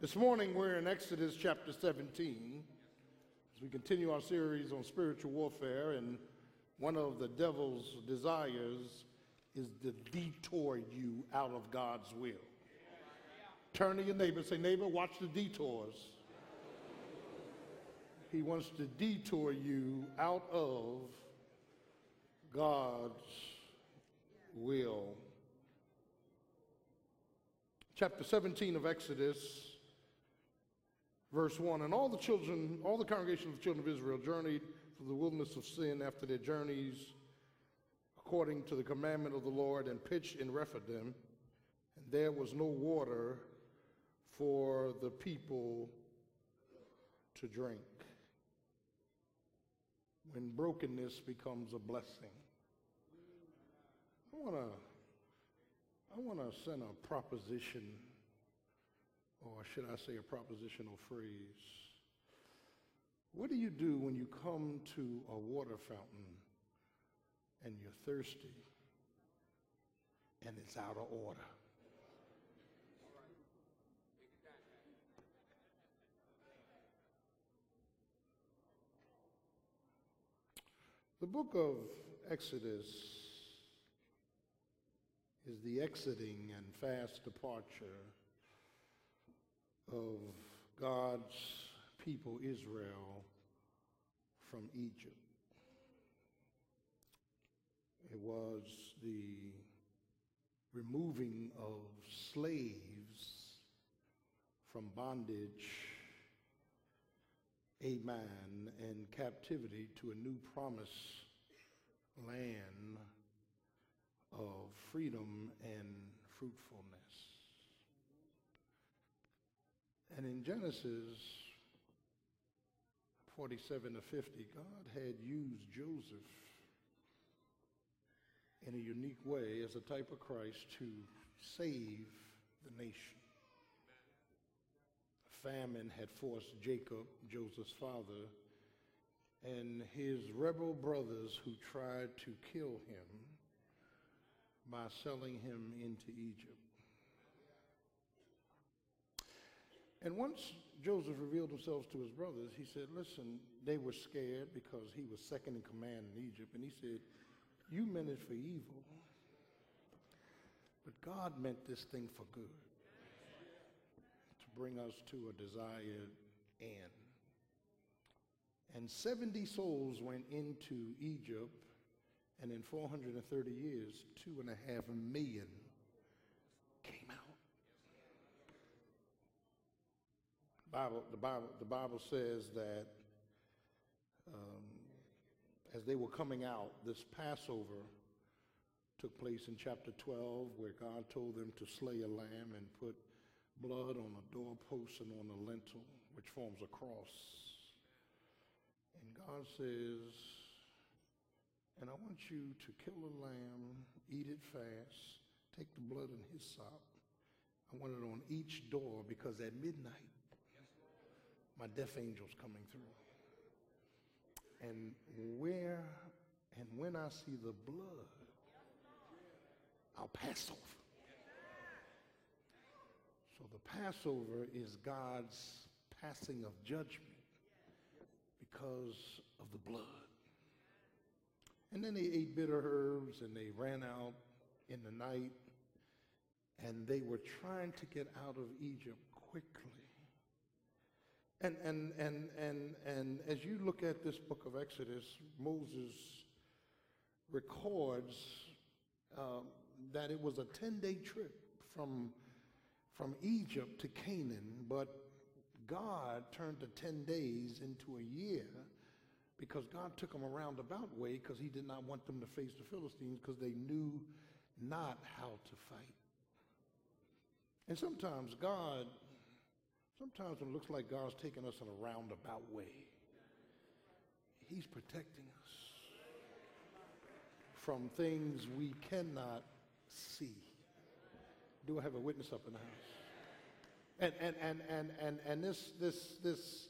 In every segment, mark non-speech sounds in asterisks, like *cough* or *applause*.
This morning we're in Exodus chapter 17 as we continue our series on spiritual warfare, and one of the devil's desires is to detour you out of God's will. Turn to your neighbor say, Neighbor, watch the detours. He wants to detour you out of God's will. Chapter 17 of Exodus verse 1 And all the children, all the congregation of the children of Israel journeyed through the wilderness of sin after their journeys according to the commandment of the Lord and pitched in Rephidim. And there was no water for the people to drink. When brokenness becomes a blessing. I want to I want to send a proposition or should I say a propositional phrase? What do you do when you come to a water fountain and you're thirsty and it's out of order? The book of Exodus is the exiting and fast departure of God's people, Israel, from Egypt. It was the removing of slaves from bondage, amen, and captivity to a new promised land of freedom and fruitfulness. And in Genesis 47 to 50, God had used Joseph in a unique way as a type of Christ to save the nation. Famine had forced Jacob, Joseph's father, and his rebel brothers who tried to kill him by selling him into Egypt. And once Joseph revealed himself to his brothers, he said, Listen, they were scared because he was second in command in Egypt. And he said, You meant it for evil, but God meant this thing for good to bring us to a desired end. And 70 souls went into Egypt, and in 430 years, two and a half million Bible, the Bible, the Bible says that um, as they were coming out, this Passover took place in chapter 12, where God told them to slay a lamb and put blood on a doorpost and on a lintel, which forms a cross. And God says, and I want you to kill a lamb, eat it fast, take the blood and hyssop. I want it on each door because at midnight my death angel's coming through. And where and when I see the blood, I'll pass over. So the Passover is God's passing of judgment because of the blood. And then they ate bitter herbs and they ran out in the night and they were trying to get out of Egypt quickly. And, and, and, and, and as you look at this book of Exodus, Moses records um, that it was a 10 day trip from, from Egypt to Canaan, but God turned the 10 days into a year because God took them a roundabout way because he did not want them to face the Philistines because they knew not how to fight. And sometimes God Sometimes when it looks like God's taking us in a roundabout way, He's protecting us from things we cannot see. Do I have a witness up in the house? And and and and and, and this this this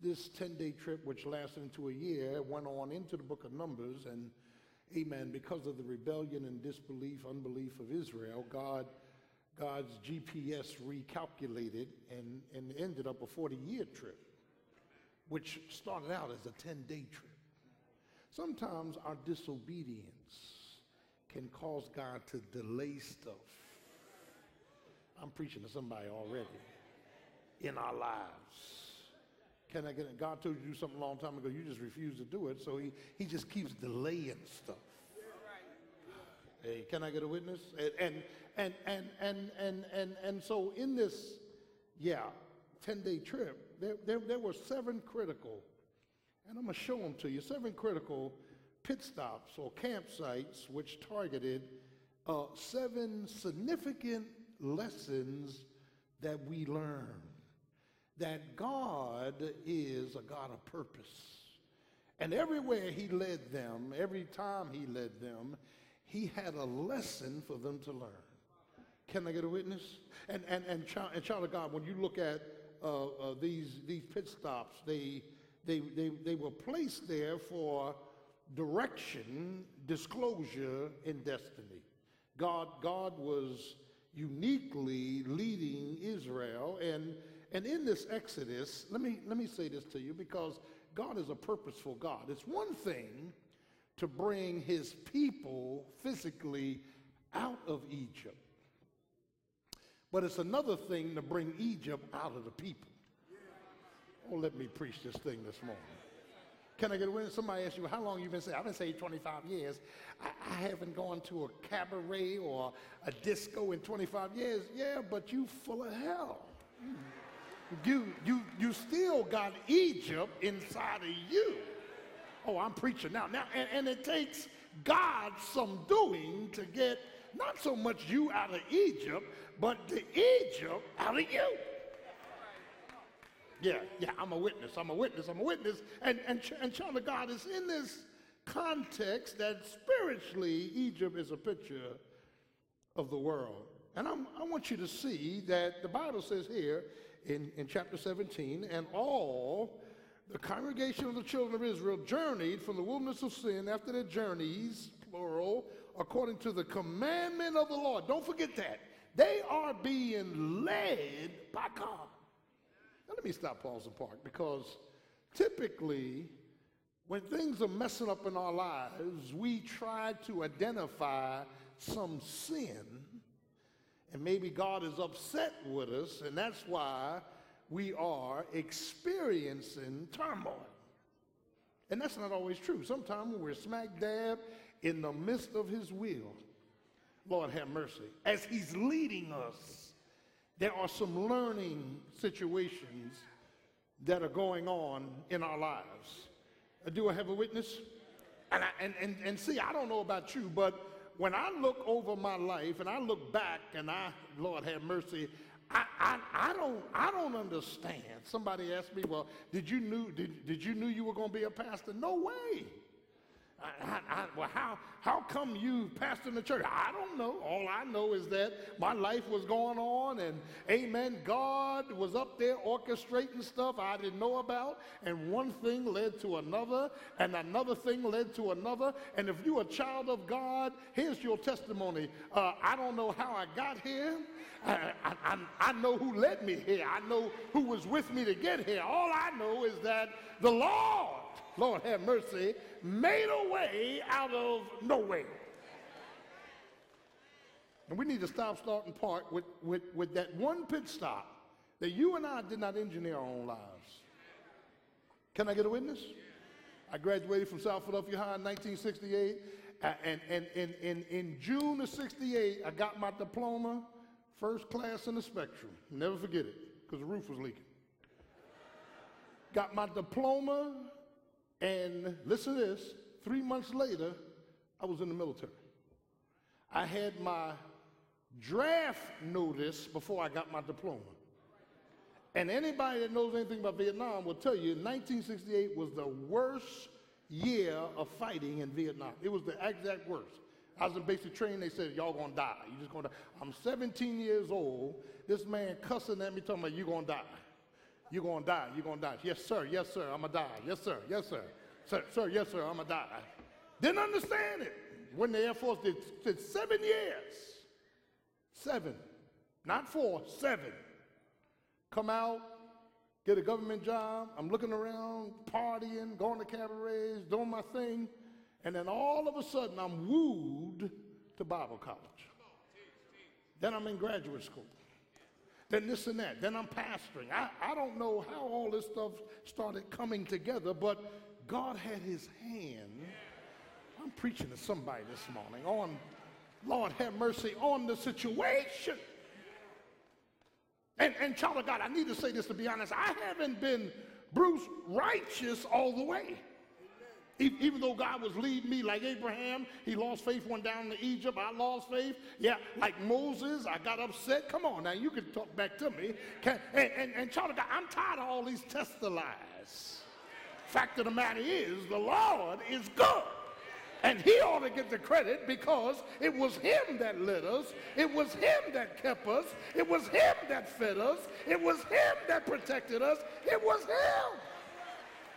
this 10-day trip, which lasted into a year, went on into the book of Numbers, and amen, because of the rebellion and disbelief, unbelief of Israel, God God's GPS recalculated and, and ended up a 40 year trip, which started out as a 10 day trip. Sometimes our disobedience can cause God to delay stuff. I'm preaching to somebody already in our lives. Can I get it? God told you to do something a long time ago. You just refuse to do it. So he, he just keeps delaying stuff. Hey, can I get a witness? And and and and and and and, and so in this, yeah, 10-day trip, there, there, there were seven critical, and I'm gonna show them to you, seven critical pit stops or campsites which targeted uh, seven significant lessons that we learn. That God is a God of purpose. And everywhere he led them, every time he led them, he had a lesson for them to learn. Can I get a witness? And, and, and, child, and child of God, when you look at uh, uh, these, these pit stops, they, they, they, they were placed there for direction, disclosure, and destiny. God, God was uniquely leading Israel. And, and in this Exodus, let me, let me say this to you because God is a purposeful God. It's one thing to bring his people physically out of Egypt. But it's another thing to bring Egypt out of the people. Oh, let me preach this thing this morning. Can I get a witness? Somebody asked you, how long you been saved? I've been saved 25 years. I, I, haven't gone to a cabaret or a disco in 25 years. Yeah, but you full of hell. You, you, you still got Egypt inside of you. Oh, I'm preaching now. Now, and, and it takes God some doing to get not so much you out of Egypt, but the Egypt out of you. Yeah, yeah, I'm a witness. I'm a witness. I'm a witness. And, and, and child of God is in this context that spiritually Egypt is a picture of the world. And I'm, i want you to see that the Bible says here in, in chapter 17, and all the congregation of the children of Israel journeyed from the wilderness of sin after their journeys, plural, according to the commandment of the Lord. Don't forget that. They are being led by God. Now, let me stop, pause, and park because typically, when things are messing up in our lives, we try to identify some sin, and maybe God is upset with us, and that's why we are experiencing turmoil. And that's not always true. Sometimes when we're smack dab in the midst of his will, Lord have mercy, as he's leading us, there are some learning situations that are going on in our lives. Uh, do I have a witness? And, I, and, and, and see, I don't know about you, but when I look over my life and I look back and I, Lord have mercy, I, I, I, don't, I don't understand. Somebody asked me, well, did you knew, did, did you knew you were going to be a pastor? No way. I, I, well, how, how come you pastoring the church? I don't know. All I know is that my life was going on, and amen, God was up there orchestrating stuff I didn't know about, and one thing led to another, and another thing led to another. And if you're a child of God, here's your testimony. Uh, I don't know how I got here. I, I, I know who led me here. I know who was with me to get here. All I know is that the Lord, Lord have mercy, made a way out of no way. And we need to stop, start, and part with, with, with that one pit stop that you and I did not engineer our own lives. Can I get a witness? I graduated from South Philadelphia High in 1968. And, and, and, and in June of 68, I got my diploma First class in the spectrum. Never forget it, because the roof was leaking. Got my diploma, and listen to this three months later, I was in the military. I had my draft notice before I got my diploma. And anybody that knows anything about Vietnam will tell you 1968 was the worst year of fighting in Vietnam. It was the exact worst. I was in basic training. They said, y'all gonna die. You just gonna die. I'm 17 years old. This man cussing at me, talking about you gonna die. You gonna die. You're gonna die. Yes, sir. Yes, sir. I'm gonna die. Yes, sir. Yes, sir. Sir, sir yes, sir. I'm gonna die. Didn't understand it. When the Air Force did, did seven years. Seven. not four, seven. Come out, get a government job. I'm looking around, partying, going to cabarets, doing my thing. And then all of a sudden, I'm wooed to Bible college. Then I'm in graduate school. Then this and that. Then I'm pastoring. I, I don't know how all this stuff started coming together, but God had his hand. I'm preaching to somebody this morning on, Lord have mercy, on the situation. And, and child of God, I need to say this to be honest. I haven't been Bruce righteous all the way. Even though God was leading me like Abraham, he lost faith, went down to Egypt. I lost faith. Yeah, like Moses, I got upset. Come on now, you can talk back to me. Can, and, and, and child of God, I'm tired of all these test lies. Fact of the matter is, the Lord is good. And he ought to get the credit because it was him that led us. It was him that kept us. It was him that fed us. It was him that protected us. It was him.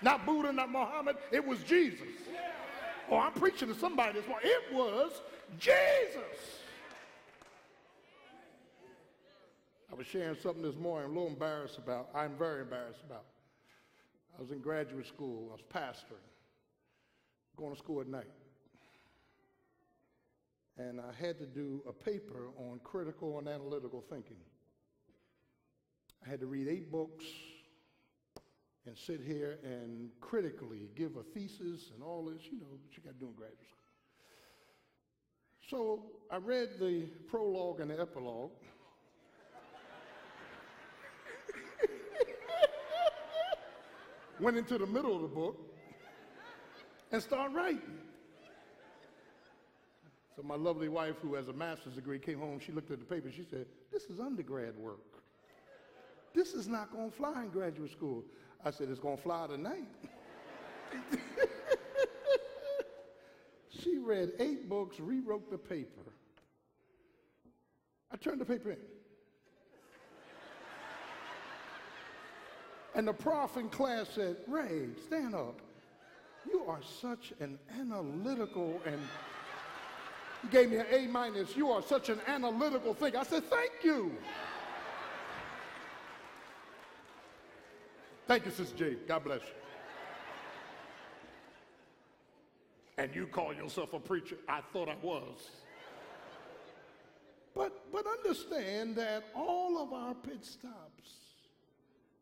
Not Buddha, not Muhammad. It was Jesus. Oh, I'm preaching to somebody this morning. It was Jesus. I was sharing something this morning I'm a little embarrassed about. I'm very embarrassed about. I was in graduate school. I was pastoring, going to school at night and I had to do a paper on critical and analytical thinking. I had to read eight books and sit here and critically give a thesis and all this, you know, what you got to do in graduate school. So I read the prologue and the epilogue. *laughs* Went into the middle of the book and started writing. So my lovely wife, who has a master's degree, came home. She looked at the paper. She said, "This is undergrad work. This is not going to fly in graduate school." I said, "It's going to fly tonight." *laughs* she read eight books, rewrote the paper. I turned the paper in. and the prof in class said, Ray, stand up. You are such an analytical and he gave me an A minus. You are such an analytical thing. I said, Thank you. Thank you, Sister J. God bless you. And you call yourself a preacher? I thought I was. But, but understand that all of our pit stops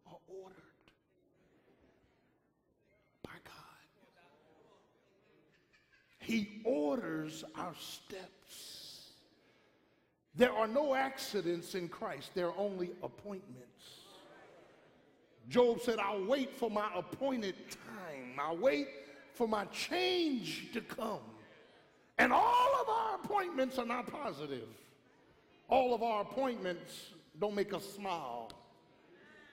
are ordered. By God. He orders our steps. There are no accidents in Christ, there are only appointments. Job said, I'll wait for my appointed time. I'll wait for my change to come. And all of our appointments are not positive. All of our appointments don't make us smile.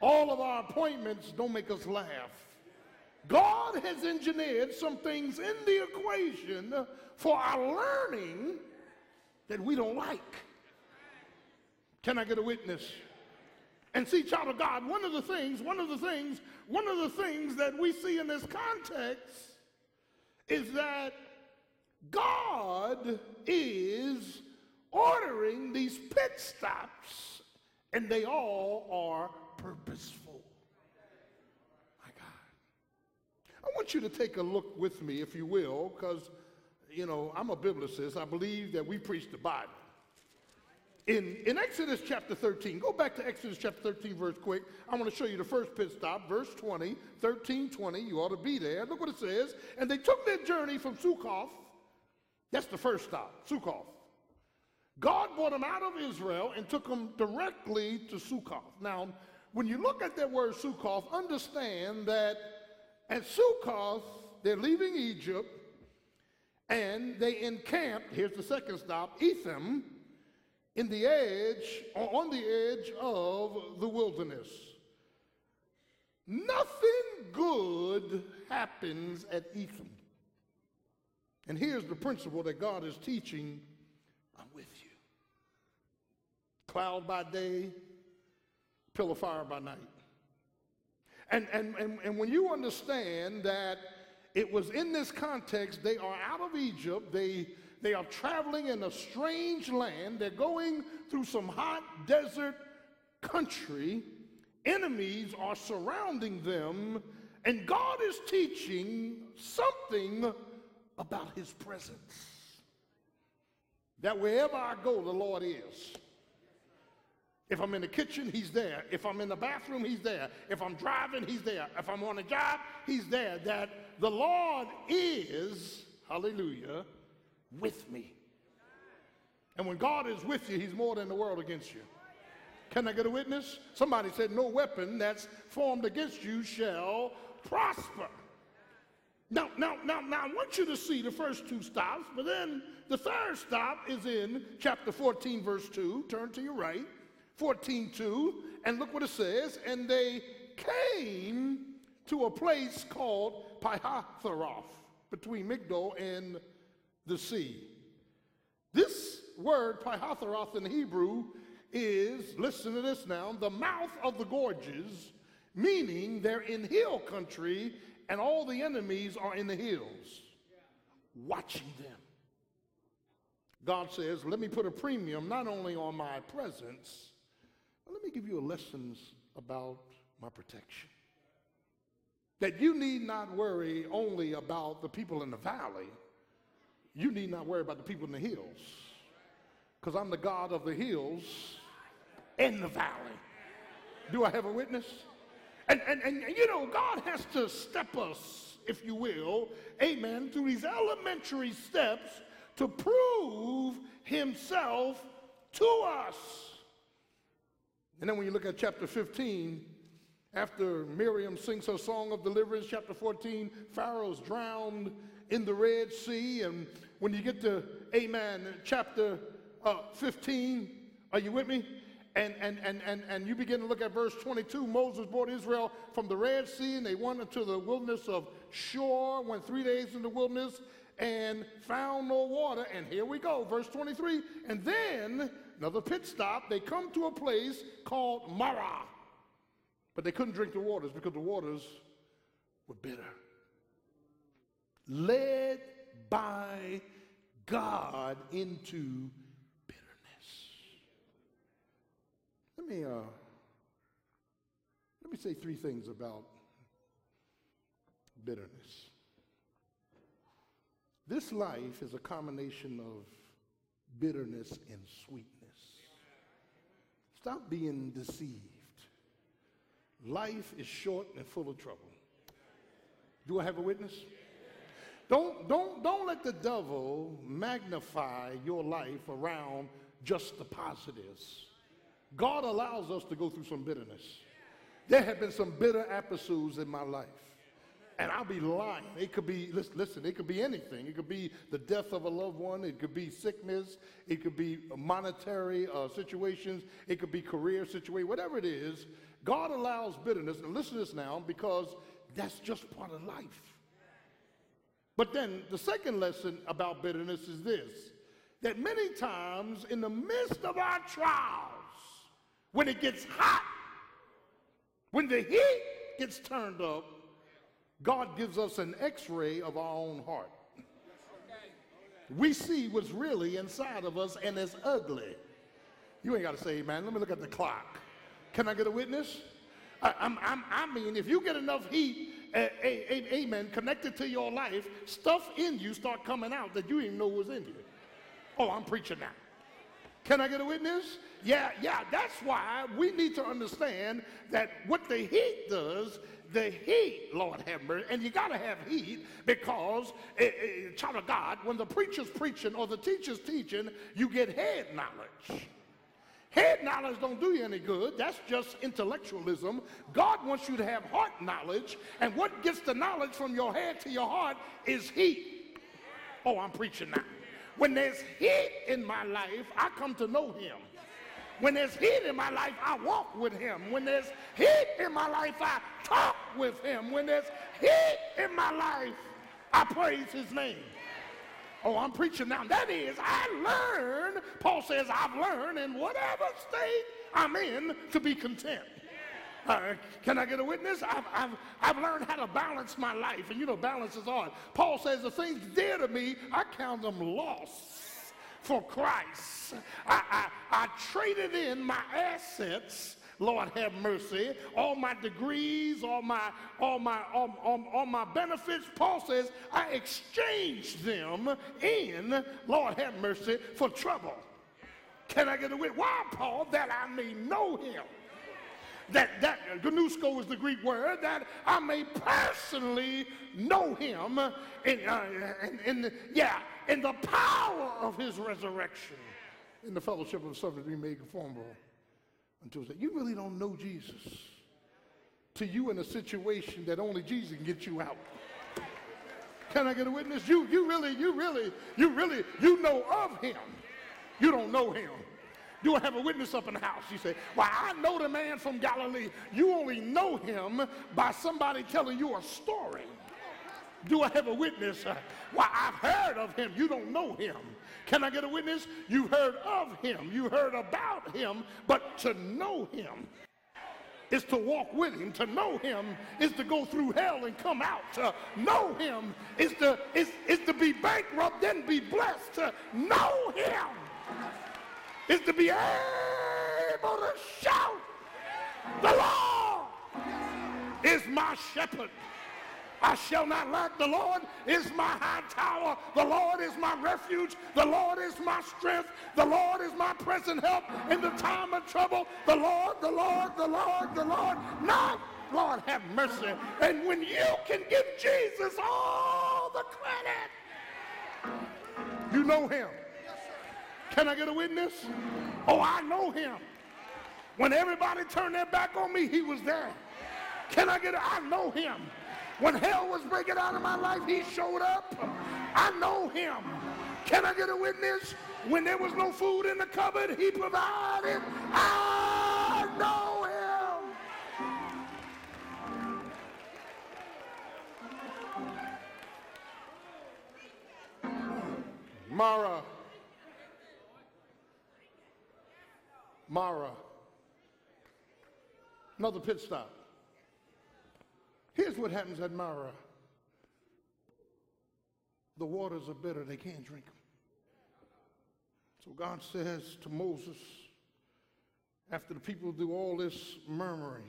All of our appointments don't make us laugh. God has engineered some things in the equation for our learning that we don't like. Can I get a witness? And see, child of God, one of the things, one of the things, one of the things that we see in this context is that God is ordering these pit stops, and they all are purposeful. My God. I want you to take a look with me, if you will, because, you know, I'm a biblicist. I believe that we preach the Bible. In, in Exodus chapter 13, go back to Exodus chapter 13, verse quick. I want to show you the first pit stop, verse 20, 13, 20. You ought to be there. Look what it says. And they took their journey from Sukkoth. That's the first stop, Sukkoth. God brought them out of Israel and took them directly to Sukkoth. Now, when you look at that word Sukkoth, understand that at Sukkoth, they're leaving Egypt and they encamped. here's the second stop, Etham, in the edge, or on the edge of the wilderness. Nothing good happens at Etham. And here's the principle that God is teaching I'm with you. Cloud by day, pillar of fire by night. And, and, and, and when you understand that it was in this context, they are out of Egypt, they, they are traveling in a strange land. They're going through some hot desert country. Enemies are surrounding them, and God is teaching something about his presence. That wherever I go, the Lord is. If I'm in the kitchen, he's there. If I'm in the bathroom, he's there. If I'm driving, he's there. If I'm on a job, he's there. That the Lord is, hallelujah, with me. And when God is with you, he's more than the world against you. Can I get a witness? Somebody said, No weapon that's formed against you shall prosper. Now, now, now, now, I want you to see the first two stops, but then the third stop is in chapter 14, verse 2. Turn to your right. 14, 2. And look what it says. And they came to a place called Pihatheroth, between Migdol and the sea. This word, Pihatheroth in Hebrew, is, listen to this now, the mouth of the gorges, meaning they're in hill country and all the enemies are in the hills watching them. God says, let me put a premium not only on my presence, but let me give you a lessons about my protection. That you need not worry only about the people in the valley, you need not worry about the people in the hills. Because I'm the God of the hills and the valley. Do I have a witness? And, and, and you know, God has to step us, if you will, amen, through these elementary steps to prove himself to us. And then when you look at chapter 15, after Miriam sings her song of deliverance, chapter 14, Pharaoh's drowned in the Red Sea. And when you get to, amen, chapter uh, 15, are you with me? And, and, and, and, and you begin to look at verse 22. Moses brought Israel from the Red Sea, and they went into the wilderness of Shur, went three days in the wilderness, and found no water. And here we go, verse 23. And then, another pit stop, they come to a place called Marah. But they couldn't drink the waters because the waters were bitter. Led by God into bitterness. Let me, uh, let me say three things about bitterness. This life is a combination of bitterness and sweetness. Stop being deceived. Life is short and full of trouble. Do I have a witness? Don't, don't, don't let the devil magnify your life around just the positives. God allows us to go through some bitterness. There have been some bitter episodes in my life. And I'll be lying. It could be, listen, it could be anything. It could be the death of a loved one. It could be sickness. It could be monetary uh, situations. It could be career situation. Whatever it is, God allows bitterness. And listen to this now because that's just part of life. But then the second lesson about bitterness is this that many times in the midst of our trials, when it gets hot, when the heat gets turned up, God gives us an x ray of our own heart. We see what's really inside of us and it's ugly. You ain't got to say, man, let me look at the clock. Can I get a witness? I, I'm, I'm, i mean, if you get enough heat, a, a, amen, connected to your life, stuff in you start coming out that you didn't know was in you. Oh, I'm preaching now. Can I get a witness? Yeah, yeah, that's why we need to understand that what the heat does, the heat, Lord have mercy, and you got to have heat because, uh, uh, child of God, when the preacher's preaching or the teacher's teaching, you get head knowledge. Head knowledge don't do you any good. That's just intellectualism. God wants you to have heart knowledge, and what gets the knowledge from your head to your heart is heat. Oh, I'm preaching now. When there's heat in my life, I come to know him. When there's heat in my life, I walk with him. When there's heat in my life, I talk with him. When there's heat in my life, I praise his name. Oh, I'm preaching now. That is, I learn, Paul says, I've learned in whatever state I'm in to be content. Uh, can I get a witness? I've, I've, I've learned how to balance my life. And you know, balance is hard. Paul says, The things dear to me, I count them loss for Christ. I, I, I traded in my assets Lord have mercy, all my degrees, all my, all my, all, all, all, my benefits. Paul says, I exchanged them in, Lord have mercy, for trouble. Can I get a witness? Why, Paul? That I may know him that that ginosko is the Greek word that I may personally know him in, uh, in, in the, yeah in the power of his resurrection in the fellowship of suffering we may conformable until that you really don't know Jesus to you in a situation that only Jesus can get you out. Can I get a witness? You you really you really you really you know of him. You don't know him. Do I have a witness up in the house? You say, Well, I know the man from Galilee. You only know him by somebody telling you a story. Do I have a witness? Well, I've heard of him. You don't know him. Can I get a witness? You heard of him. You heard about him, but to know him is to walk with him. To know him is to go through hell and come out. To know him is to, is, is to be bankrupt, then be blessed. To know him is to be able to shout, the Lord is my shepherd. I shall not lack. The Lord is my high tower. The Lord is my refuge. The Lord is my strength. The Lord is my present help in the time of trouble. The Lord, the Lord, the Lord, the Lord. Not, Lord, have mercy. And when you can give Jesus all the credit, you know him. Can I get a witness? Oh, I know him. When everybody turned their back on me, he was there. Can I get it? I know him. When hell was breaking out of my life, he showed up. I know him. Can I get a witness? When there was no food in the cupboard, he provided. I know him. Marah. Marah. Another pit stop. Here's what happens at Marah The waters are bitter, they can't drink them. So God says to Moses, after the people do all this murmuring,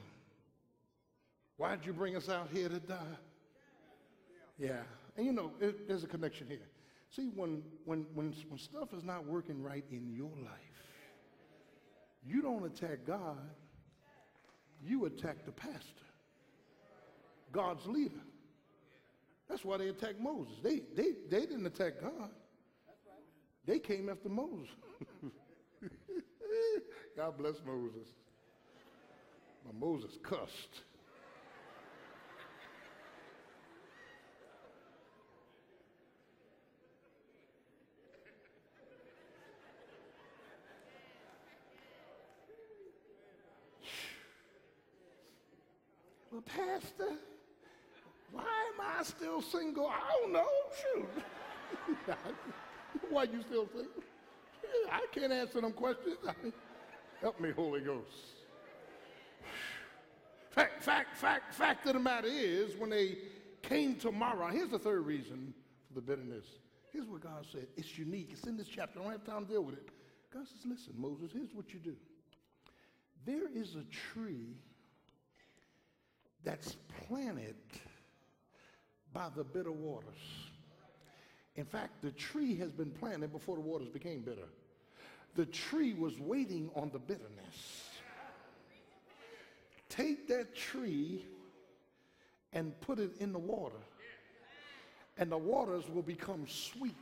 why'd you bring us out here to die? Yeah. And you know, it, there's a connection here. See, when, when, when, when stuff is not working right in your life, you don't attack God, you attack the pastor. God's leader. That's why they attacked Moses. They, they, they didn't attack God. They came after Moses. *laughs* God bless Moses. But Moses cussed. Well, Pastor, am I still single? I don't know. Shoot. *laughs* why you still single? I can't answer them questions. Help me, Holy Ghost. Fact, fact, fact, fact of the matter is, when they came to Marah, here's the third reason for the bitterness. Here's what God said. It's unique. It's in this chapter. I don't have time to deal with it. God says, listen, Moses, here's what you do. There is a tree that's planted by the bitter waters. In fact, the tree has been planted before the waters became bitter. The tree was waiting on the bitterness. Take that tree and put it in the water, and the waters will become sweet.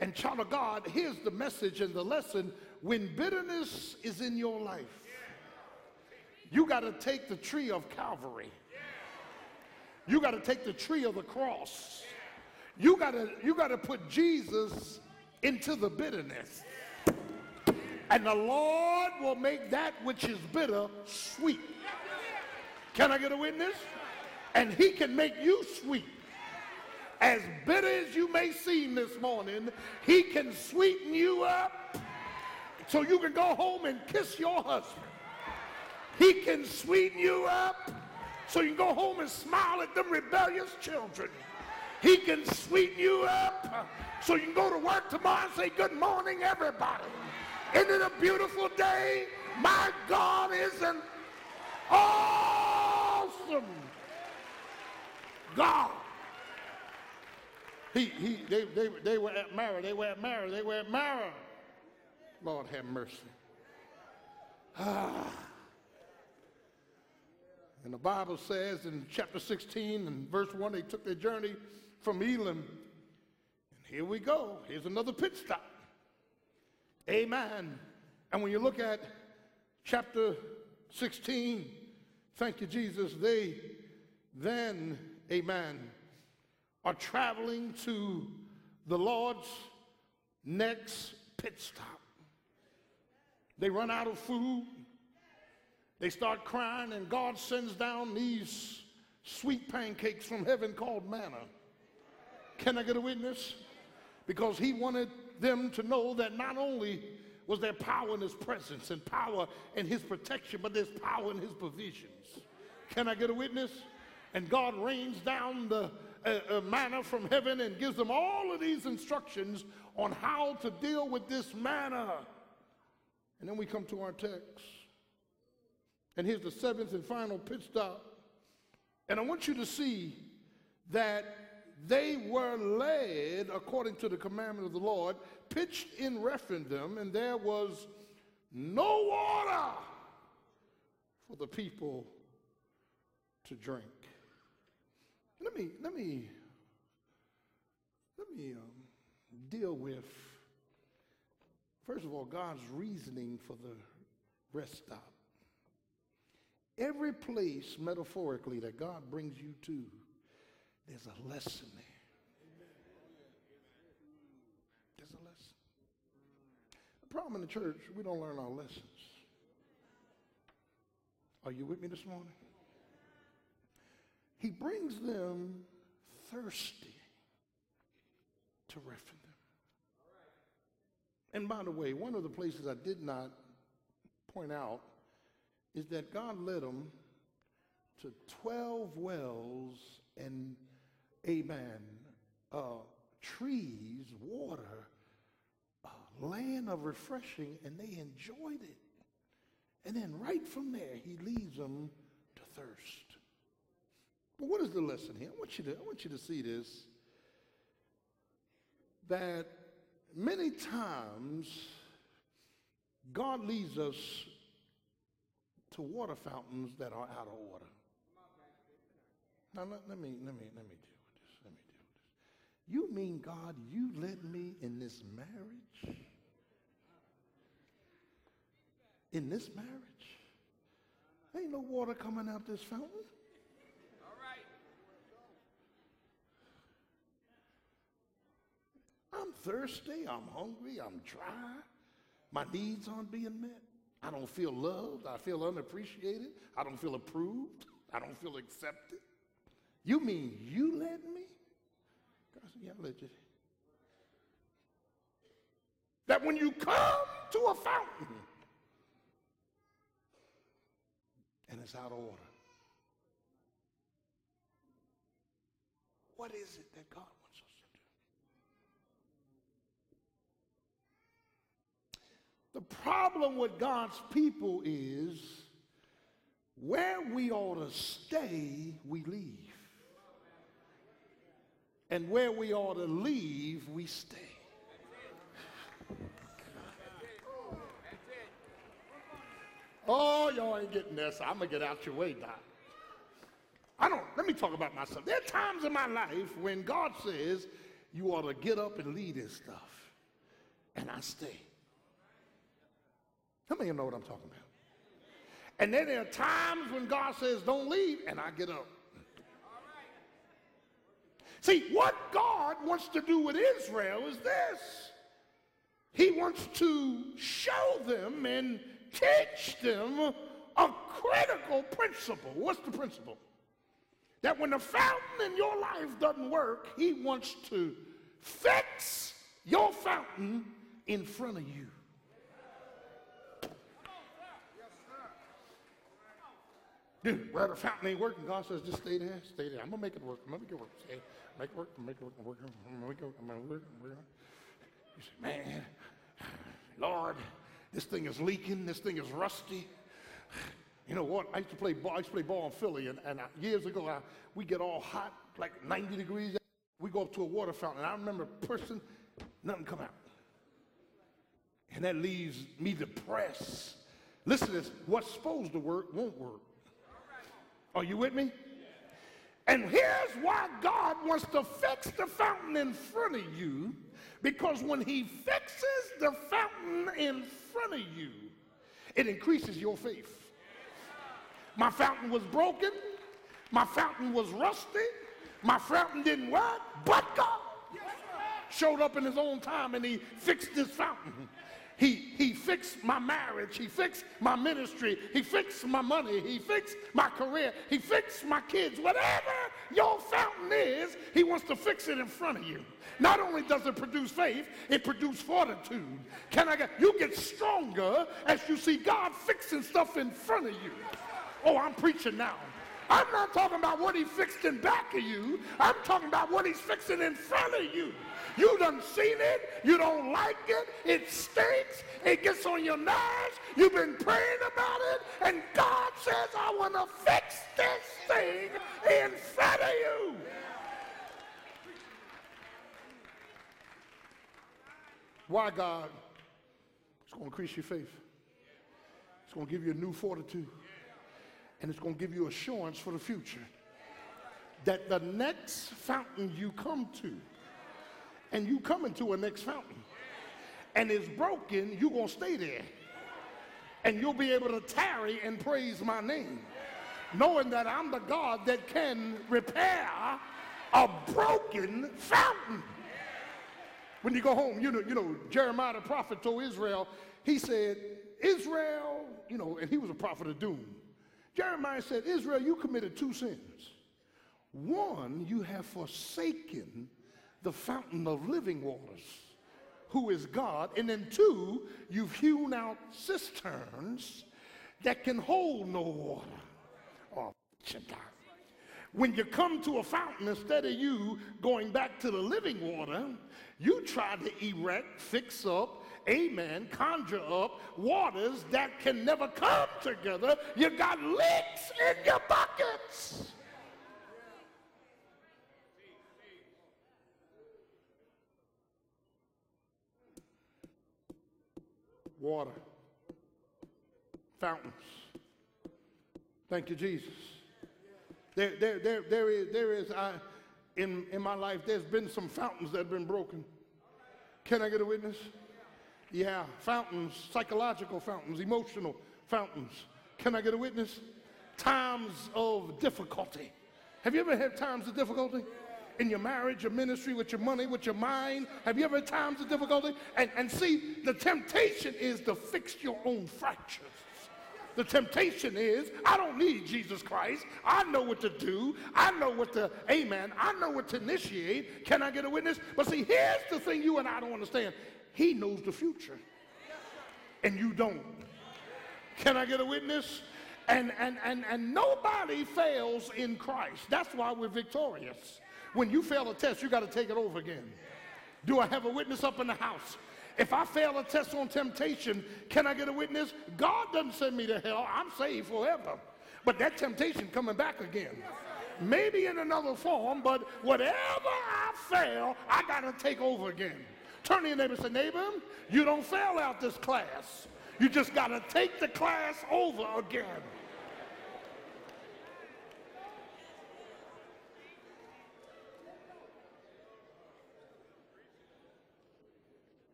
And, child of God, here's the message and the lesson when bitterness is in your life, you got to take the tree of Calvary you got to take the tree of the cross. You got to you got to put Jesus into the bitterness. And the Lord will make that which is bitter sweet. Can I get a witness? And he can make you sweet. As bitter as you may seem this morning, he can sweeten you up so you can go home and kiss your husband. He can sweeten you up so you can go home and smile at them rebellious children. He can sweeten you up so you can go to work tomorrow and say, good morning, everybody. Isn't it a beautiful day? My God is an awesome God. He, he, they, they, they were at Marah. They were at Marah. They were at Marah. Lord have mercy. Ah. And the Bible says in chapter 16 and verse 1, they took their journey from Elim. And here we go. Here's another pit stop. Amen. And when you look at chapter 16, thank you, Jesus, they then, amen, are traveling to the Lord's next pit stop. They run out of food. They start crying, and God sends down these sweet pancakes from heaven called manna. Can I get a witness? Because he wanted them to know that not only was there power in his presence and power in his protection, but there's power in his provisions. Can I get a witness? And God rains down the uh, uh, manna from heaven and gives them all of these instructions on how to deal with this manna. And then we come to our text. And here's the seventh and final pit stop. And I want you to see that they were led according to the commandment of the Lord, pitched in Rephidim, and there was no water for the people to drink. Let me let me let me um, deal with first of all God's reasoning for the rest stop. Every place, metaphorically, that God brings you to, there's a lesson there. There's a lesson. The problem in the church, we don't learn our lessons. Are you with me this morning? He brings them thirsty to Rephidim. And by the way, one of the places I did not point out is that God led them to 12 wells and, amen, uh, trees, water, uh, land of refreshing, and they enjoyed it. And then right from there, he leads them to thirst. But what is the lesson here? I want you to, I want you to see this. That many times God leads us to water fountains that are out of order. Now let, let me let me let me deal with this. Let me deal with this. You mean God, you led me in this marriage? In this marriage? Ain't no water coming out this fountain. All right. I'm thirsty, I'm hungry, I'm dry. My needs aren't being met. I don't feel loved. I feel unappreciated. I don't feel approved. I don't feel accepted. You mean you led me? God said, Yeah, I you. That when you come to a fountain and it's out of order, what is it that God The problem with God's people is where we ought to stay, we leave. And where we ought to leave, we stay. Oh, y'all ain't getting this. I'm going to get out your way, Doc. I don't, let me talk about myself. There are times in my life when God says you ought to get up and lead this stuff. And I stay. How many of you know what I'm talking about? And then there are times when God says, don't leave, and I get up. See, what God wants to do with Israel is this. He wants to show them and teach them a critical principle. What's the principle? That when the fountain in your life doesn't work, he wants to fix your fountain in front of you. Dude, well, the fountain ain't working. God says, just stay there, stay there. I'm gonna make it work. I'm gonna make it work. Stay, make it work. Make it work. Work. Make it work. I'm gonna work. work. You say, man, Lord, this thing is leaking. This thing is rusty. You know what? I used to play ball. I used to play ball in Philly, and, and years ago, I, we get all hot, like 90 degrees. We go up to a water fountain, and I remember person, nothing come out, and that leaves me depressed. Listen to this: what's supposed to work won't work. Are you with me? And here's why God wants to fix the fountain in front of you, because when He fixes the fountain in front of you, it increases your faith. My fountain was broken. My fountain was rusty. My fountain didn't work, but God showed up in his own time and he fixed this fountain. He, he fixed my marriage. He fixed my ministry. He fixed my money. He fixed my career. He fixed my kids. Whatever your fountain is, he wants to fix it in front of you. Not only does it produce faith, it produces fortitude. Can I get, you get stronger as you see God fixing stuff in front of you. Oh, I'm preaching now. I'm not talking about what he fixed in back of you. I'm talking about what he's fixing in front of you. You done seen it. You don't like it. It stinks. It gets on your nerves. You've been praying about it. And God says, I want to fix this thing in front of you. Why, God? It's going to increase your faith. It's going to give you a new fortitude and it's going to give you assurance for the future that the next fountain you come to, and you come into a next fountain, and it's broken, you're going to stay there. And you'll be able to tarry and praise my name, knowing that I'm the God that can repair a broken fountain. When you go home, you know, you know, Jeremiah the prophet told Israel, he said, Israel, you know, and he was a prophet of doom. Jeremiah said, Israel, you committed two sins. One, you have forsaken the fountain of living waters, who is God. And then two, you've hewn out cisterns that can hold no water. Oh, when you come to a fountain, instead of you going back to the living water, you try to erect, fix up, amen, conjure up waters that can never come together. You got leaks in your buckets. Water, fountains. Thank you, Jesus. There, there, there, there is, there is I, in, in my life, there's been some fountains that have been broken. Can I get a witness? Yeah, fountains, psychological fountains, emotional fountains. Can I get a witness? Times of difficulty. Have you ever had times of difficulty? In your marriage, your ministry, with your money, with your mind? Have you ever had times of difficulty? And, and see, the temptation is to fix your own fractures. The temptation is, I don't need Jesus Christ. I know what to do. I know what to, amen. I know what to initiate. Can I get a witness? But see, here's the thing you and I don't understand. He knows the future, and you don't. Can I get a witness? And, and, and, and nobody fails in Christ. That's why we're victorious. When you fail a test, you got to take it over again. Do I have a witness up in the house? If I fail a test on temptation, can I get a witness? God doesn't send me to hell. I'm saved forever. But that temptation coming back again. Maybe in another form, but whatever I fail, I got to take over again. Turn to your neighbor say, neighbor, you don't fail out this class. You just got to take the class over again.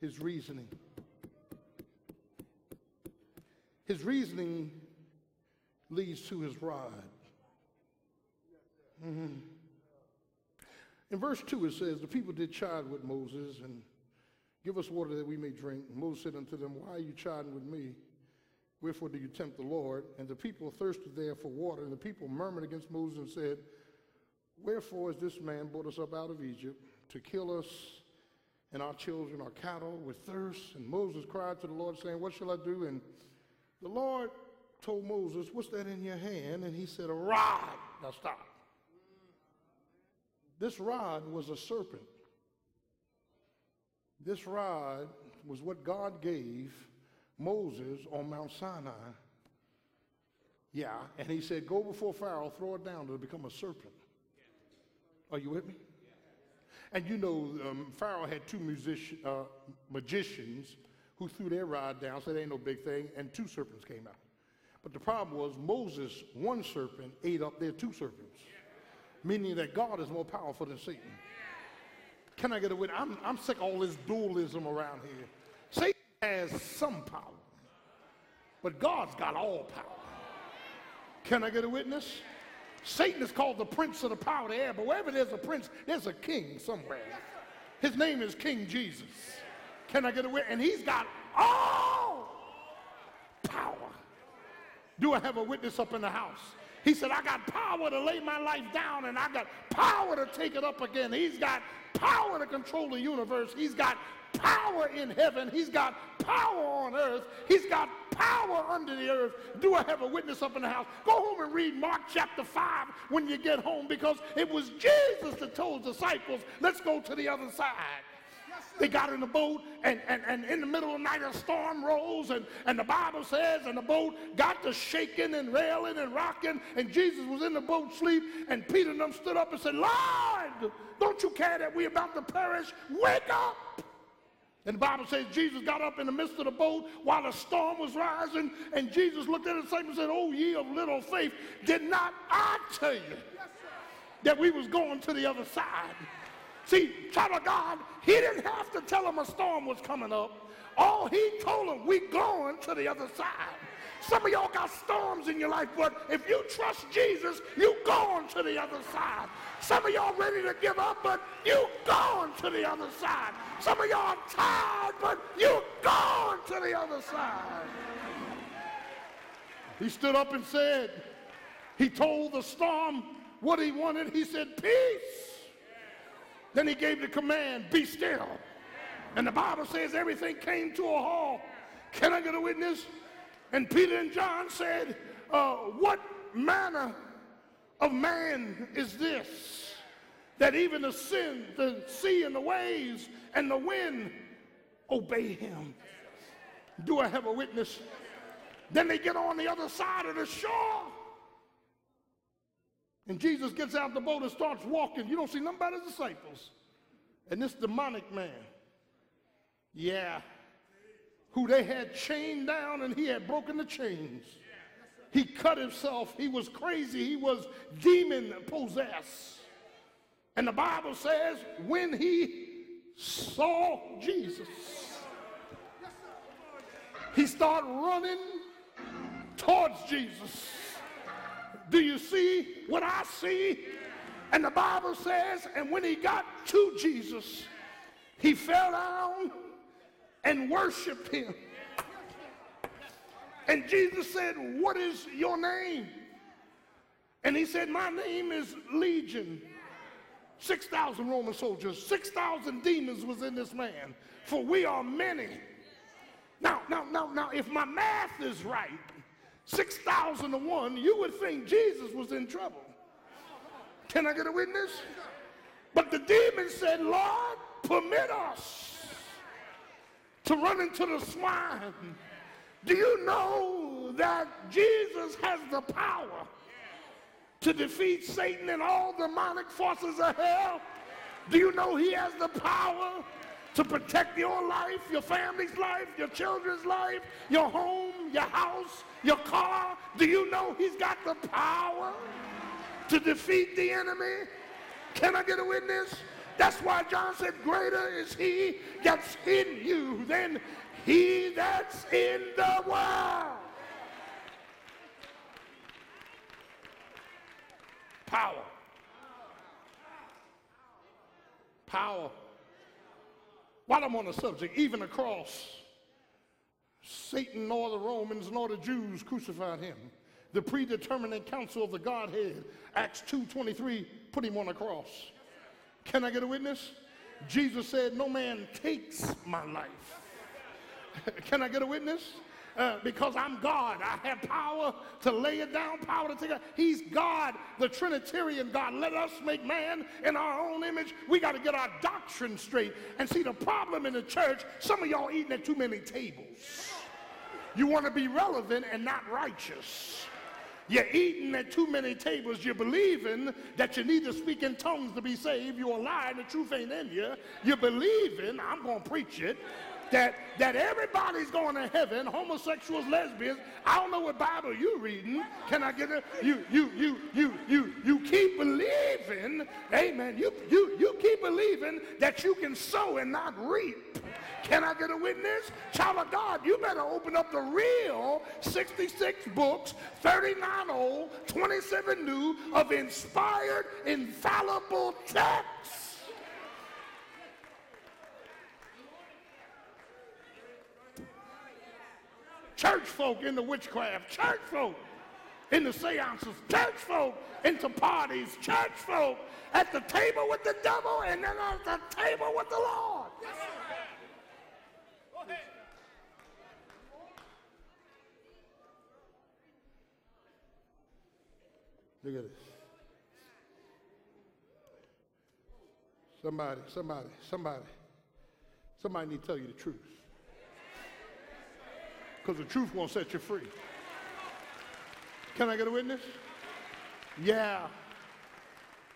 His reasoning. His reasoning leads to his rod. Mm-hmm. In verse 2, it says, The people did chide with Moses and give us water that we may drink. And Moses said unto them, Why are you chiding with me? Wherefore do you tempt the Lord? And the people thirsted there for water. And the people murmured against Moses and said, Wherefore is this man brought us up out of Egypt to kill us and our children, our cattle with thirst? And Moses cried to the Lord, saying, What shall I do? And the Lord told Moses, What's that in your hand? And he said, A rod. Now stop. This rod was a serpent. This rod was what God gave Moses on Mount Sinai. Yeah, and he said, Go before Pharaoh, throw it down, it'll become a serpent. Are you with me? And you know, um, Pharaoh had two uh, magicians who threw their rod down, said, Ain't no big thing, and two serpents came out. But the problem was Moses, one serpent, ate up their two serpents, meaning that God is more powerful than Satan. Can I get a witness? I'm, I'm sick of all this dualism around here. Satan has some power, but God's got all power. Can I get a witness? Satan is called the prince of the power of the air, but wherever there's a prince, there's a king somewhere. His name is King Jesus. Can I get a witness? And he's got all power. Do I have a witness up in the house? He said, I got power to lay my life down and I got power to take it up again. He's got power to control the universe. He's got power in heaven. He's got power on earth. He's got power under the earth. Do I have a witness up in the house? Go home and read Mark chapter 5 when you get home because it was Jesus that told disciples, let's go to the other side. They got in the boat, and, and, and in the middle of the night, a storm rose, and, and the Bible says, and the boat got to shaking and railing and rocking, and Jesus was in the boat sleep, and Peter and them stood up and said, Lord, don't you care that we're about to perish? Wake up! And the Bible says Jesus got up in the midst of the boat while the storm was rising, and Jesus looked at the disciples and said, Oh, ye of little faith, did not I tell you that we was going to the other side? See, child of God, he didn't have to tell them a storm was coming up. All he told them, we going to the other side. Some of y'all got storms in your life, but if you trust Jesus, you going to the other side. Some of y'all ready to give up, but you going to the other side. Some of y'all tired, but you going to the other side. He stood up and said, he told the storm what he wanted. He said, peace. Then he gave the command, be still. And the Bible says everything came to a halt. Can I get a witness? And Peter and John said, uh, What manner of man is this? That even the sin, the sea and the waves and the wind obey him. Do I have a witness? Then they get on the other side of the shore. And Jesus gets out the boat and starts walking. You don't see none but his disciples. And this demonic man, yeah, who they had chained down and he had broken the chains. He cut himself. He was crazy. He was demon possessed. And the Bible says when he saw Jesus, he started running towards Jesus. Do you see what I see? And the Bible says, and when he got to Jesus, he fell down and worshiped him. And Jesus said, What is your name? And he said, My name is Legion. 6,000 Roman soldiers, 6,000 demons was in this man, for we are many. Now, now, now, now, if my math is right, 6,000 to 1, you would think Jesus was in trouble. Can I get a witness? But the demon said, Lord, permit us to run into the swine. Do you know that Jesus has the power to defeat Satan and all demonic forces of hell? Do you know he has the power to protect your life, your family's life, your children's life, your home, your house, your car? Do you know he's got the power to defeat the enemy? Can I get a witness? That's why John said, Greater is he that's in you than he that's in the world. Power. Power. While I'm on the subject, even the cross, Satan nor the Romans nor the Jews crucified him. The predeterminate counsel of the Godhead, Acts 2.23, put him on the cross. Can I get a witness? Jesus said, no man takes my life. *laughs* Can I get a witness? Uh, because I'm God. I have power to lay it down, power to take it. He's God, the Trinitarian God. Let us make man in our own image. We got to get our doctrine straight. And see, the problem in the church, some of y'all eating at too many tables. You want to be relevant and not righteous. You're eating at too many tables. You're believing that you need to speak in tongues to be saved. You're and the truth ain't in you. You're believing, I'm going to preach it, that, that everybody's going to heaven, homosexuals, lesbians. I don't know what Bible you're reading. Can I get it? You, you, you, you, you, you keep believing, amen. You, you, you keep believing that you can sow and not reap. Can I get a witness? Child of God, you better open up the real 66 books, 39 old, 27 new of inspired, infallible texts. Church folk into witchcraft, church folk into seances, church folk into parties, church folk at the table with the devil and then at the table with the Lord. Look at this. Somebody, somebody, somebody, somebody need to tell you the truth. Because the truth won't set you free. Can I get a witness? Yeah.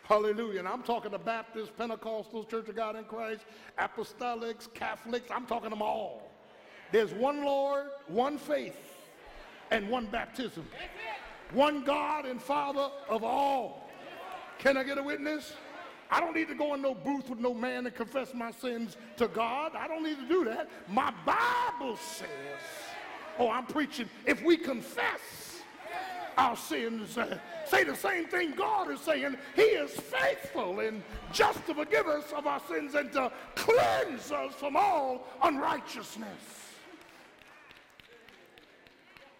Hallelujah. And I'm talking to Baptists, Pentecostals, Church of God in Christ, Apostolics, Catholics. I'm talking to them all. There's one Lord, one faith, and one baptism one God and Father of all. Can I get a witness? I don't need to go in no booth with no man and confess my sins to God. I don't need to do that. My Bible says, oh, I'm preaching, if we confess our sins, uh, say the same thing God is saying, He is faithful and just to forgive us of our sins and to cleanse us from all unrighteousness.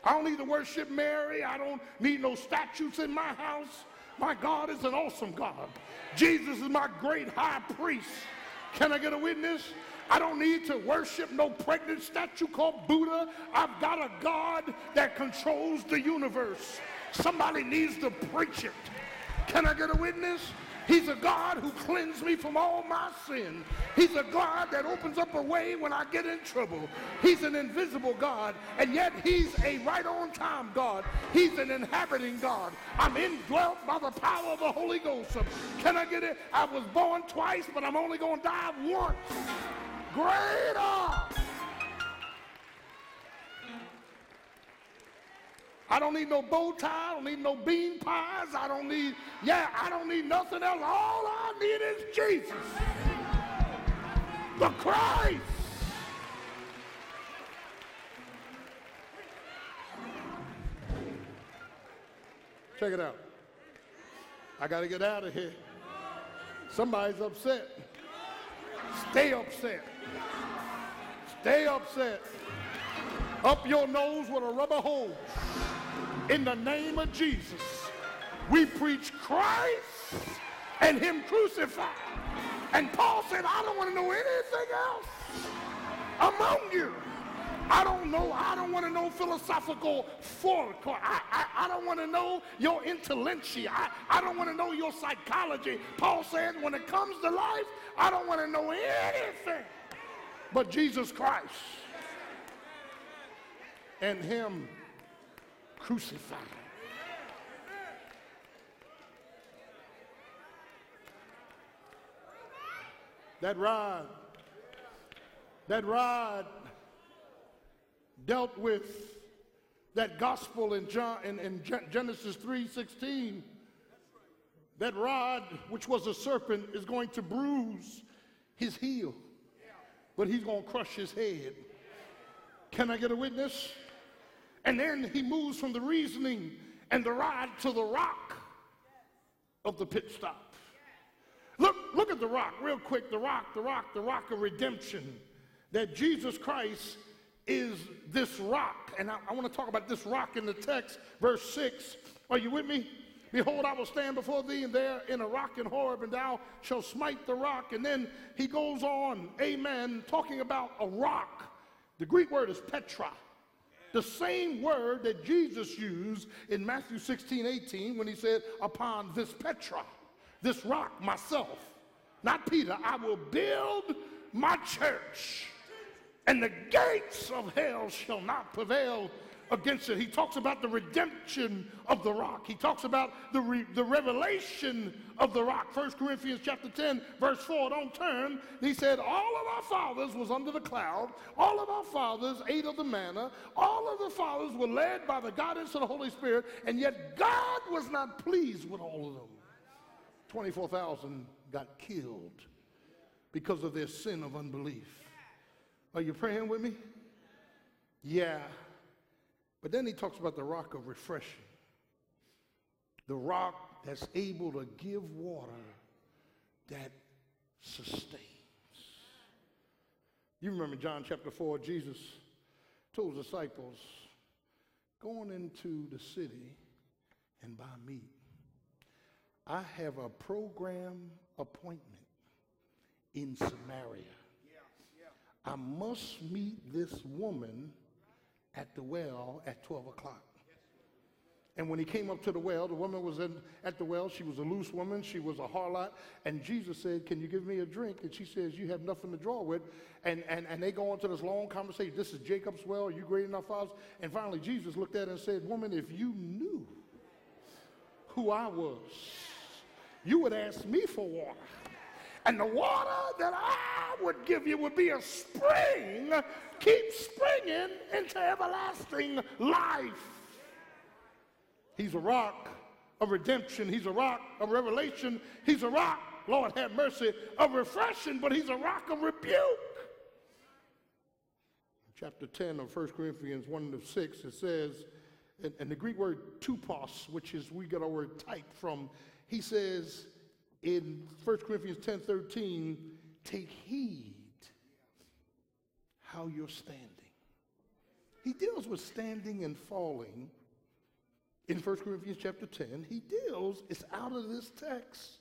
I don't need to worship Mary. I don't need no statues in my house. My God is an awesome God. Jesus is my great high priest. Can I get a witness? I don't need to worship no pregnant statue called Buddha. I've got a God that controls the universe. Somebody needs to preach it. Can I get a witness? He's a God who cleansed me from all my sin. He's a God that opens up a way when I get in trouble. He's an invisible God, and yet he's a right on time God. He's an inhabiting God. I'm indwelt by the power of the Holy Ghost. Can I get it? I was born twice, but I'm only going to die once. Greater I don't need no bow tie. I don't need no bean pies. I don't need, yeah, I don't need nothing else. All I need is Jesus. The Christ. Check it out. I got to get out of here. Somebody's upset. Stay upset. Stay upset. Up your nose with a rubber hose in the name of Jesus. We preach Christ and Him crucified. And Paul said, I don't want to know anything else among you. I don't know, I don't want to know philosophical forecourt. I, I, I don't want to know your intelligentsia. I, I don't want to know your psychology. Paul said, when it comes to life, I don't want to know anything but Jesus Christ and Him crucified. That rod, that rod dealt with that gospel in, John, in, in Genesis 3.16. That rod, which was a serpent, is going to bruise his heel, but he's going to crush his head. Can I get a witness? And then he moves from the reasoning and the rod to the rock of the pit stop. Look, look at the rock real quick. The rock, the rock, the rock of redemption. That Jesus Christ is this rock. And I, I want to talk about this rock in the text, verse 6. Are you with me? Behold, I will stand before thee, and there in a rock in Horeb, and thou shalt smite the rock. And then he goes on, amen, talking about a rock. The Greek word is petra. the same word that Jesus used in Matthew 16, 18 when he said, Upon this Petra, this rock, myself, not Peter, I will build my church, and the gates of hell shall not prevail against it. He talks about the redemption of the rock. He talks about the, re, the revelation of the rock. 1 Corinthians chapter 10, verse 4, don't turn. He said, all of our fathers was under the cloud. All of our fathers ate of the manna. All of the fathers were led by the guidance of the Holy Spirit, and yet God was not pleased with all of them. 24,000 got killed because of their sin of unbelief. Are you praying with me? Yeah. But then he talks about the rock of refreshing, the rock that's able to give water that sustains. You remember John chapter 4, Jesus told his disciples, going into the city and buy meat. I have a program appointment in Samaria. I must meet this woman at the well at 12 o'clock. And when he came up to the well, the woman was in, at the well. She was a loose woman. She was a harlot. And Jesus said, Can you give me a drink? And she says, You have nothing to draw with. And, and, and they go into this long conversation. This is Jacob's well. Are you great enough for us? And finally, Jesus looked at her and said, Woman, if you knew who I was, you would ask me for water. And the water that I would give you would be a spring keep springing into everlasting life. He's a rock of redemption. He's a rock of revelation. He's a rock, Lord have mercy, of refreshing, but he's a rock of rebuke. Chapter 10 of 1 Corinthians 1 to 6, it says, and, and the Greek word tupos, which is we get our word type from, he says in 1 Corinthians 10 13, take heed how you're standing. He deals with standing and falling in 1 Corinthians chapter 10. He deals, it's out of this text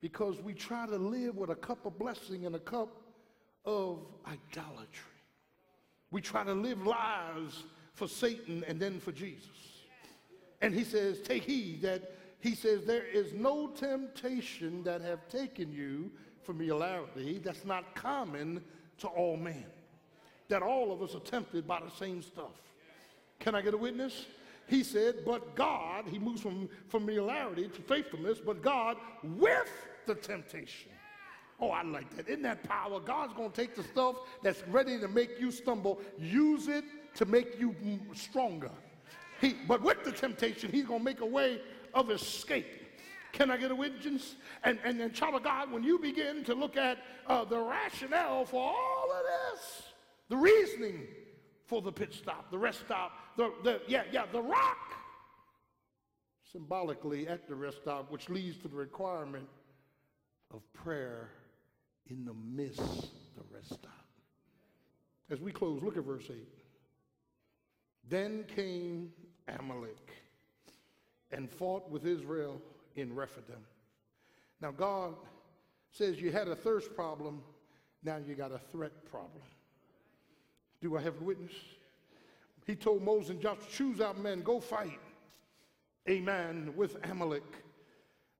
because we try to live with a cup of blessing and a cup of idolatry. We try to live lives for Satan and then for Jesus. And he says, take heed that he says, there is no temptation that have taken you familiarity that's not common to all men that all of us are tempted by the same stuff. Can I get a witness? He said, but God, he moves from familiarity to faithfulness, but God with the temptation. Oh, I like that. Isn't that power? God's going to take the stuff that's ready to make you stumble, use it to make you stronger. He, but with the temptation, he's going to make a way of escape. Can I get a witness? And, and, and child of God, when you begin to look at uh, the rationale for all of this, the reasoning for the pit stop, the rest stop, the, the yeah, yeah, the rock symbolically at the rest stop, which leads to the requirement of prayer in the midst of the rest stop. As we close, look at verse 8. Then came Amalek and fought with Israel in Rephidim. Now, God says you had a thirst problem, now you got a threat problem. Do I have a witness? He told Moses and Joshua, choose out men, go fight. Amen. With Amalek.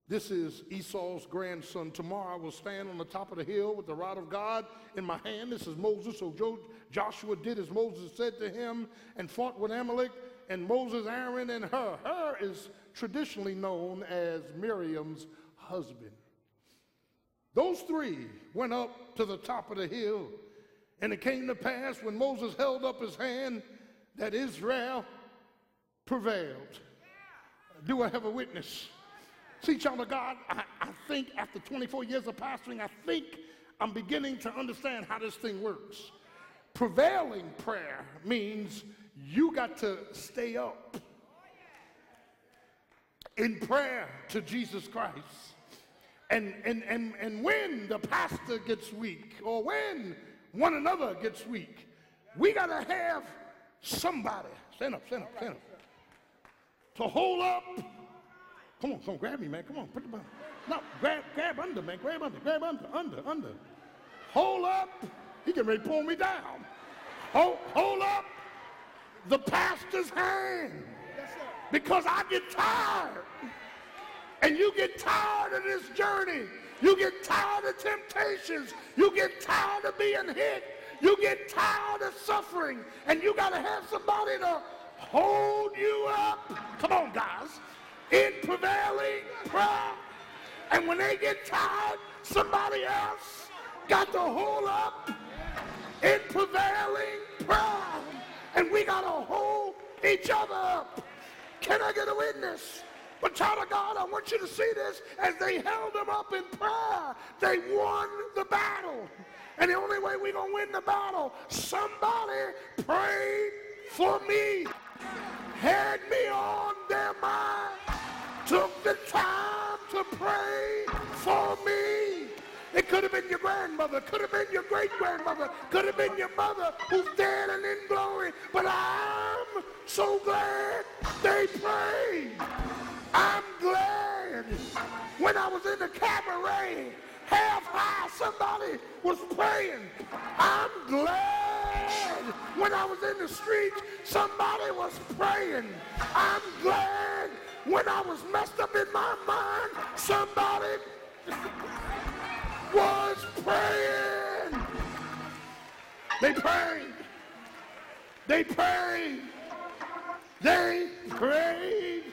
This is Esau's grandson. Tomorrow I will stand on the top of the hill with the rod of God in my hand. This is Moses. So Joshua did as Moses said to him and fought with Amalek and Moses, Aaron, and Hur. Hur is traditionally known as Miriam's husband. Those three went up to the top of the hill and it came to pass when Moses held up his hand that Israel prevailed. Do I have a witness? See, child of God, I, I think after 24 years of pastoring, I think I'm beginning to understand how this thing works. Prevailing prayer means you got to stay up in prayer to Jesus Christ. And, and, and, and when the pastor gets weak or when one another gets weak. We got to have somebody, stand up, stand up, stand up, to hold up. Come on, come on, grab me, man. Come on, put the no, grab, grab under, man. Grab under, grab under, under, under. Hold up. He can ready pull me down. Hold, hold up the pastor's hand because I get tired. And you get tired of this journey. You get tired of temptations. You get tired of being hit. You get tired of suffering. And you got to have somebody to hold you up. Come on, guys. In prevailing prayer. And when they get tired, somebody else got to hold up in prevailing. And we got to hold each other up. Can I get a witness? But child of God, I want you to see this. As they held them up in prayer, they won the battle. And the only way we're going to win the battle, somebody prayed for me, had me on their mind, took the time to pray for me. It could have been your grandmother, could have been your great grandmother, could have been your mother who's dead and in glory. But I'm so glad they prayed. I'm glad when I was in the cabaret, half high, somebody was praying. I'm glad when I was in the street, somebody was praying. I'm glad when I was messed up in my mind, somebody was praying. They prayed. They prayed. They prayed.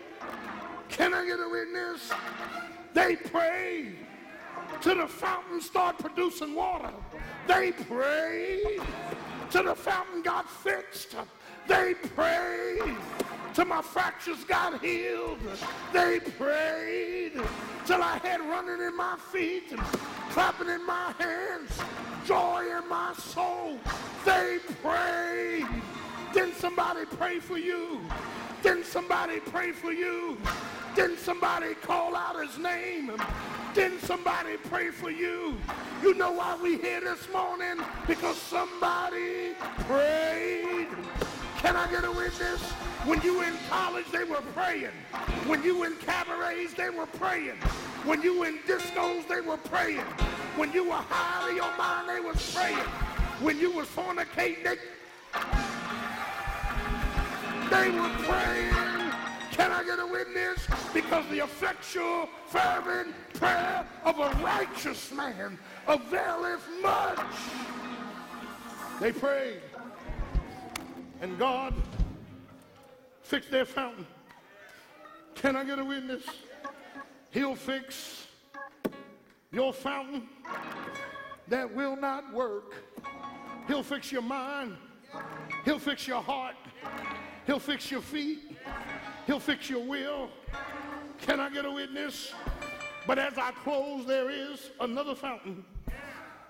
Can I get a witness? They prayed till the fountain started producing water. They prayed till the fountain got fixed. They prayed till my fractures got healed. They prayed till I had running in my feet and clapping in my hands, joy in my soul. They prayed. Didn't somebody pray for you? Didn't somebody pray for you? Didn't somebody call out his name? Didn't somebody pray for you? You know why we here this morning? Because somebody prayed. Can I get a witness? When you in college, they were praying. When you in cabarets, they were praying. When you in discos, they were praying. When you were high of your mind, they was praying. When you was fornicating, they, they were praying. Can I get a witness? Because the effectual, fervent prayer of a righteous man availeth much. They prayed. And God fixed their fountain. Can I get a witness? He'll fix your fountain that will not work. He'll fix your mind. He'll fix your heart. He'll fix your feet. He'll fix your will. Can I get a witness? But as I close, there is another fountain.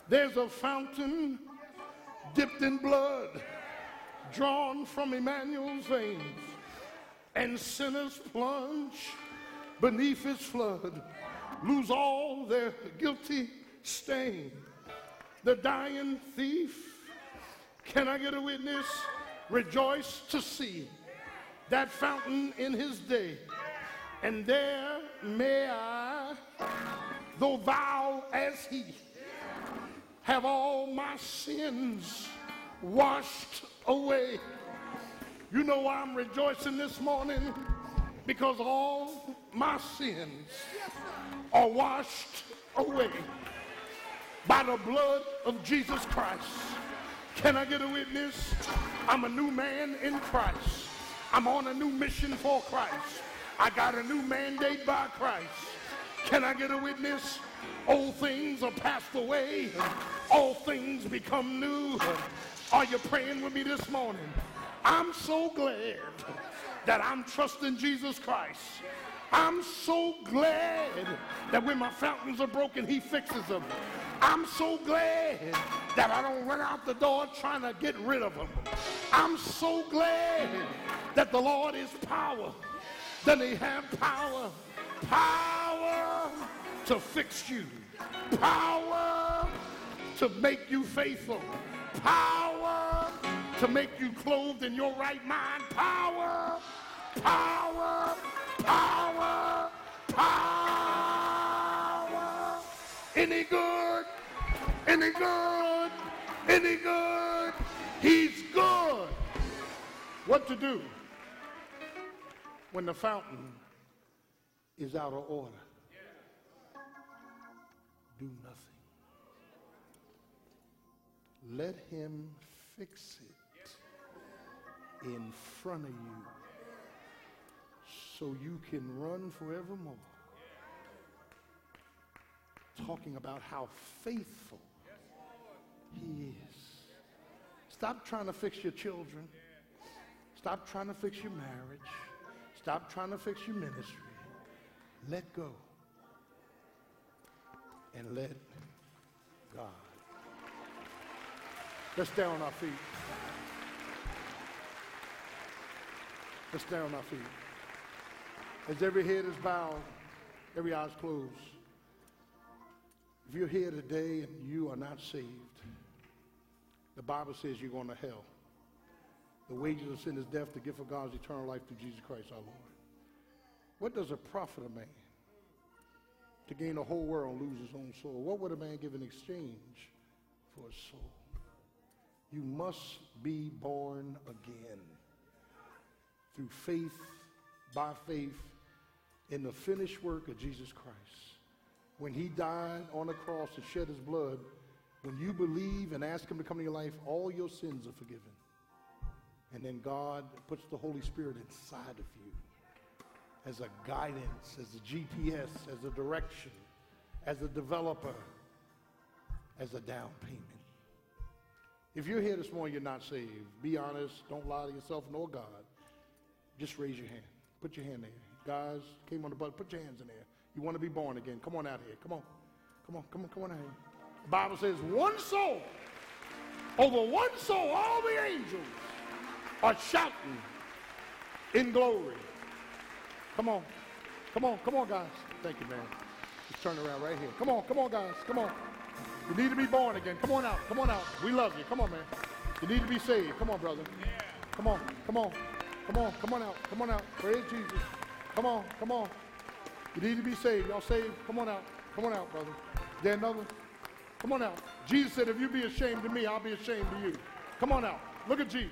There's a fountain dipped in blood, drawn from Emmanuel's veins, and sinners plunge beneath his flood, lose all their guilty stain. The dying thief, can I get a witness? Rejoice to see that fountain in his day. And there may I, though thou as he, have all my sins washed away. You know why I'm rejoicing this morning? Because all my sins are washed away by the blood of Jesus Christ. Can I get a witness? I'm a new man in Christ. I'm on a new mission for Christ. I got a new mandate by Christ. Can I get a witness? Old things are passed away. All things become new. Are you praying with me this morning? I'm so glad that I'm trusting Jesus Christ. I'm so glad that when my fountains are broken, he fixes them. I'm so glad that I don't run out the door trying to get rid of them. I'm so glad that the Lord is power. That he have power, power to fix you, power to make you faithful, power to make you clothed in your right mind, power, power, power, power. Any good, any good, any good. He's good. What to do when the fountain is out of order? Do nothing. Let him fix it in front of you so you can run forevermore. Talking about how faithful he is. Stop trying to fix your children. Stop trying to fix your marriage. Stop trying to fix your ministry. Let go. And let God. Let's stay on our feet. Let's stay on our feet. As every head is bowed, every eye is closed. If you're here today and you are not saved, the Bible says you're going to hell. The wages of sin is death. The gift of God is eternal life through Jesus Christ our Lord. What does it profit a man to gain the whole world and lose his own soul? What would a man give in exchange for his soul? You must be born again through faith, by faith, in the finished work of Jesus Christ. When he died on the cross and shed his blood, when you believe and ask him to come into your life, all your sins are forgiven. And then God puts the Holy Spirit inside of you as a guidance, as a GPS, as a direction, as a developer, as a down payment. If you're here this morning, you're not saved. Be honest. Don't lie to yourself nor God. Just raise your hand. Put your hand there. Guys, came on the button. Put your hands in there. You want to be born again. Come on out here. Come on. Come on. Come on. Come on out here. The Bible says one soul, over one soul, all the angels are shouting in glory. Come on. Come on. Come on, guys. Thank you, man. Just turn around right here. Come on. Come on, guys. Come on. You need to be born again. Come on out. Come on out. We love you. Come on, man. You need to be saved. Come on, brother. Come on. Come on. Come on. Come on out. Come on out. Praise Jesus. Come on. Come on. You need to be saved. Y'all saved? Come on out. Come on out, brother. There another? Come on out. Jesus said, if you be ashamed of me, I'll be ashamed of you. Come on out. Look at Jesus.